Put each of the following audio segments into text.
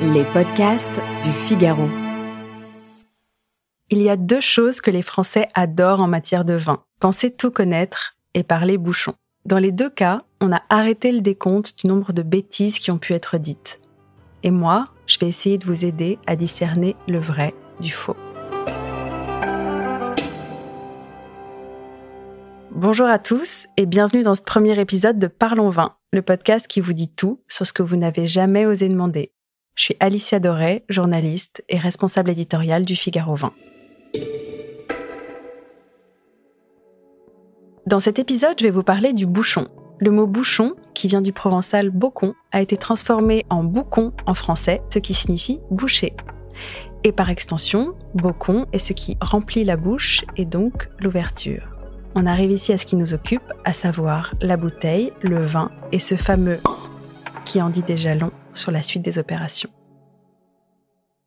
Les podcasts du Figaro. Il y a deux choses que les Français adorent en matière de vin. Penser tout connaître et parler bouchon. Dans les deux cas, on a arrêté le décompte du nombre de bêtises qui ont pu être dites. Et moi, je vais essayer de vous aider à discerner le vrai du faux. Bonjour à tous et bienvenue dans ce premier épisode de Parlons Vin, le podcast qui vous dit tout sur ce que vous n'avez jamais osé demander. Je suis Alicia Doré, journaliste et responsable éditoriale du Figaro Vin. Dans cet épisode, je vais vous parler du bouchon. Le mot bouchon, qui vient du provençal bocon, a été transformé en boucon en français, ce qui signifie boucher. Et par extension, bocon est ce qui remplit la bouche et donc l'ouverture on arrive ici à ce qui nous occupe, à savoir la bouteille, le vin et ce fameux qui en dit déjà long sur la suite des opérations.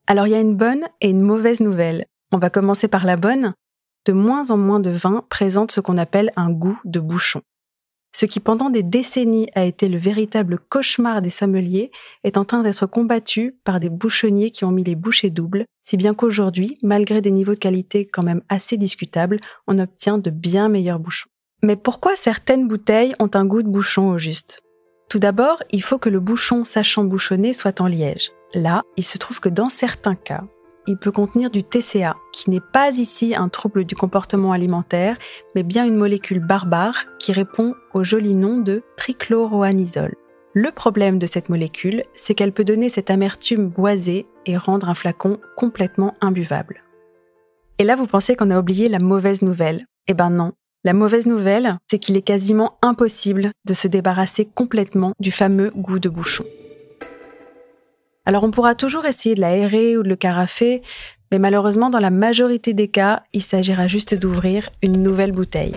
Alors il y a une bonne et une mauvaise nouvelle. On va commencer par la bonne. De moins en moins de vins présentent ce qu'on appelle un goût de bouchon. Ce qui pendant des décennies a été le véritable cauchemar des sommeliers est en train d'être combattu par des bouchonniers qui ont mis les bouchées doubles, si bien qu'aujourd'hui, malgré des niveaux de qualité quand même assez discutables, on obtient de bien meilleurs bouchons. Mais pourquoi certaines bouteilles ont un goût de bouchon au juste? Tout d'abord, il faut que le bouchon sachant bouchonner soit en liège. Là, il se trouve que dans certains cas, il peut contenir du TCA, qui n'est pas ici un trouble du comportement alimentaire, mais bien une molécule barbare qui répond au joli nom de trichloroanisole. Le problème de cette molécule, c'est qu'elle peut donner cette amertume boisée et rendre un flacon complètement imbuvable. Et là, vous pensez qu'on a oublié la mauvaise nouvelle. Eh ben non. La mauvaise nouvelle, c'est qu'il est quasiment impossible de se débarrasser complètement du fameux goût de bouchon. Alors on pourra toujours essayer de l'aérer ou de le carafer, mais malheureusement dans la majorité des cas, il s'agira juste d'ouvrir une nouvelle bouteille.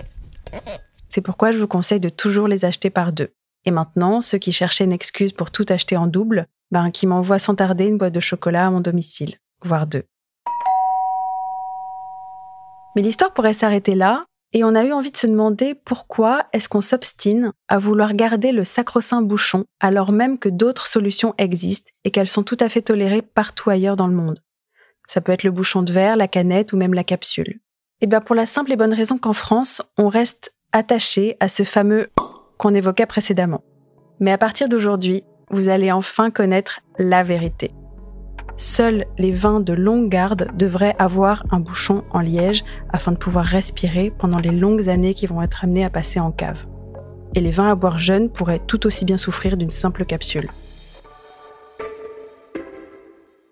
C'est pourquoi je vous conseille de toujours les acheter par deux. Et maintenant, ceux qui cherchaient une excuse pour tout acheter en double, ben qui m'envoient sans tarder une boîte de chocolat à mon domicile, voire deux. Mais l'histoire pourrait s'arrêter là, et on a eu envie de se demander pourquoi est-ce qu'on s'obstine à vouloir garder le sacro-saint bouchon alors même que d'autres solutions existent et qu'elles sont tout à fait tolérées partout ailleurs dans le monde. Ça peut être le bouchon de verre, la canette ou même la capsule. Et eh bien pour la simple et bonne raison qu'en France, on reste attaché à ce fameux qu'on évoquait précédemment. Mais à partir d'aujourd'hui, vous allez enfin connaître la vérité. Seuls les vins de longue garde devraient avoir un bouchon en liège afin de pouvoir respirer pendant les longues années qui vont être amenées à passer en cave. Et les vins à boire jeunes pourraient tout aussi bien souffrir d'une simple capsule.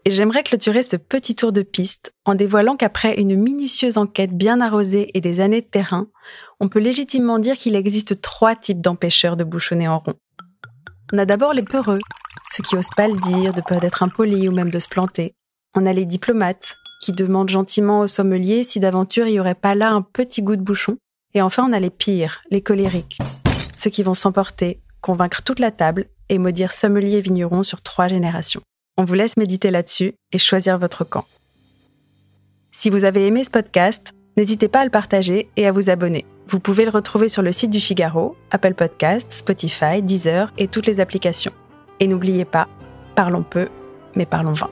Et j'aimerais clôturer ce petit tour de piste en dévoilant qu'après une minutieuse enquête bien arrosée et des années de terrain, on peut légitimement dire qu'il existe trois types d'empêcheurs de bouchonner en rond. On a d'abord les peureux, ceux qui osent pas le dire, de peur d'être impolis ou même de se planter. On a les diplomates, qui demandent gentiment au sommelier si d'aventure il y aurait pas là un petit goût de bouchon. Et enfin, on a les pires, les colériques, ceux qui vont s'emporter, convaincre toute la table et maudire sommelier et vigneron sur trois générations. On vous laisse méditer là-dessus et choisir votre camp. Si vous avez aimé ce podcast, n'hésitez pas à le partager et à vous abonner. Vous pouvez le retrouver sur le site du Figaro, Apple Podcasts, Spotify, Deezer et toutes les applications. Et n'oubliez pas, parlons peu, mais parlons vin.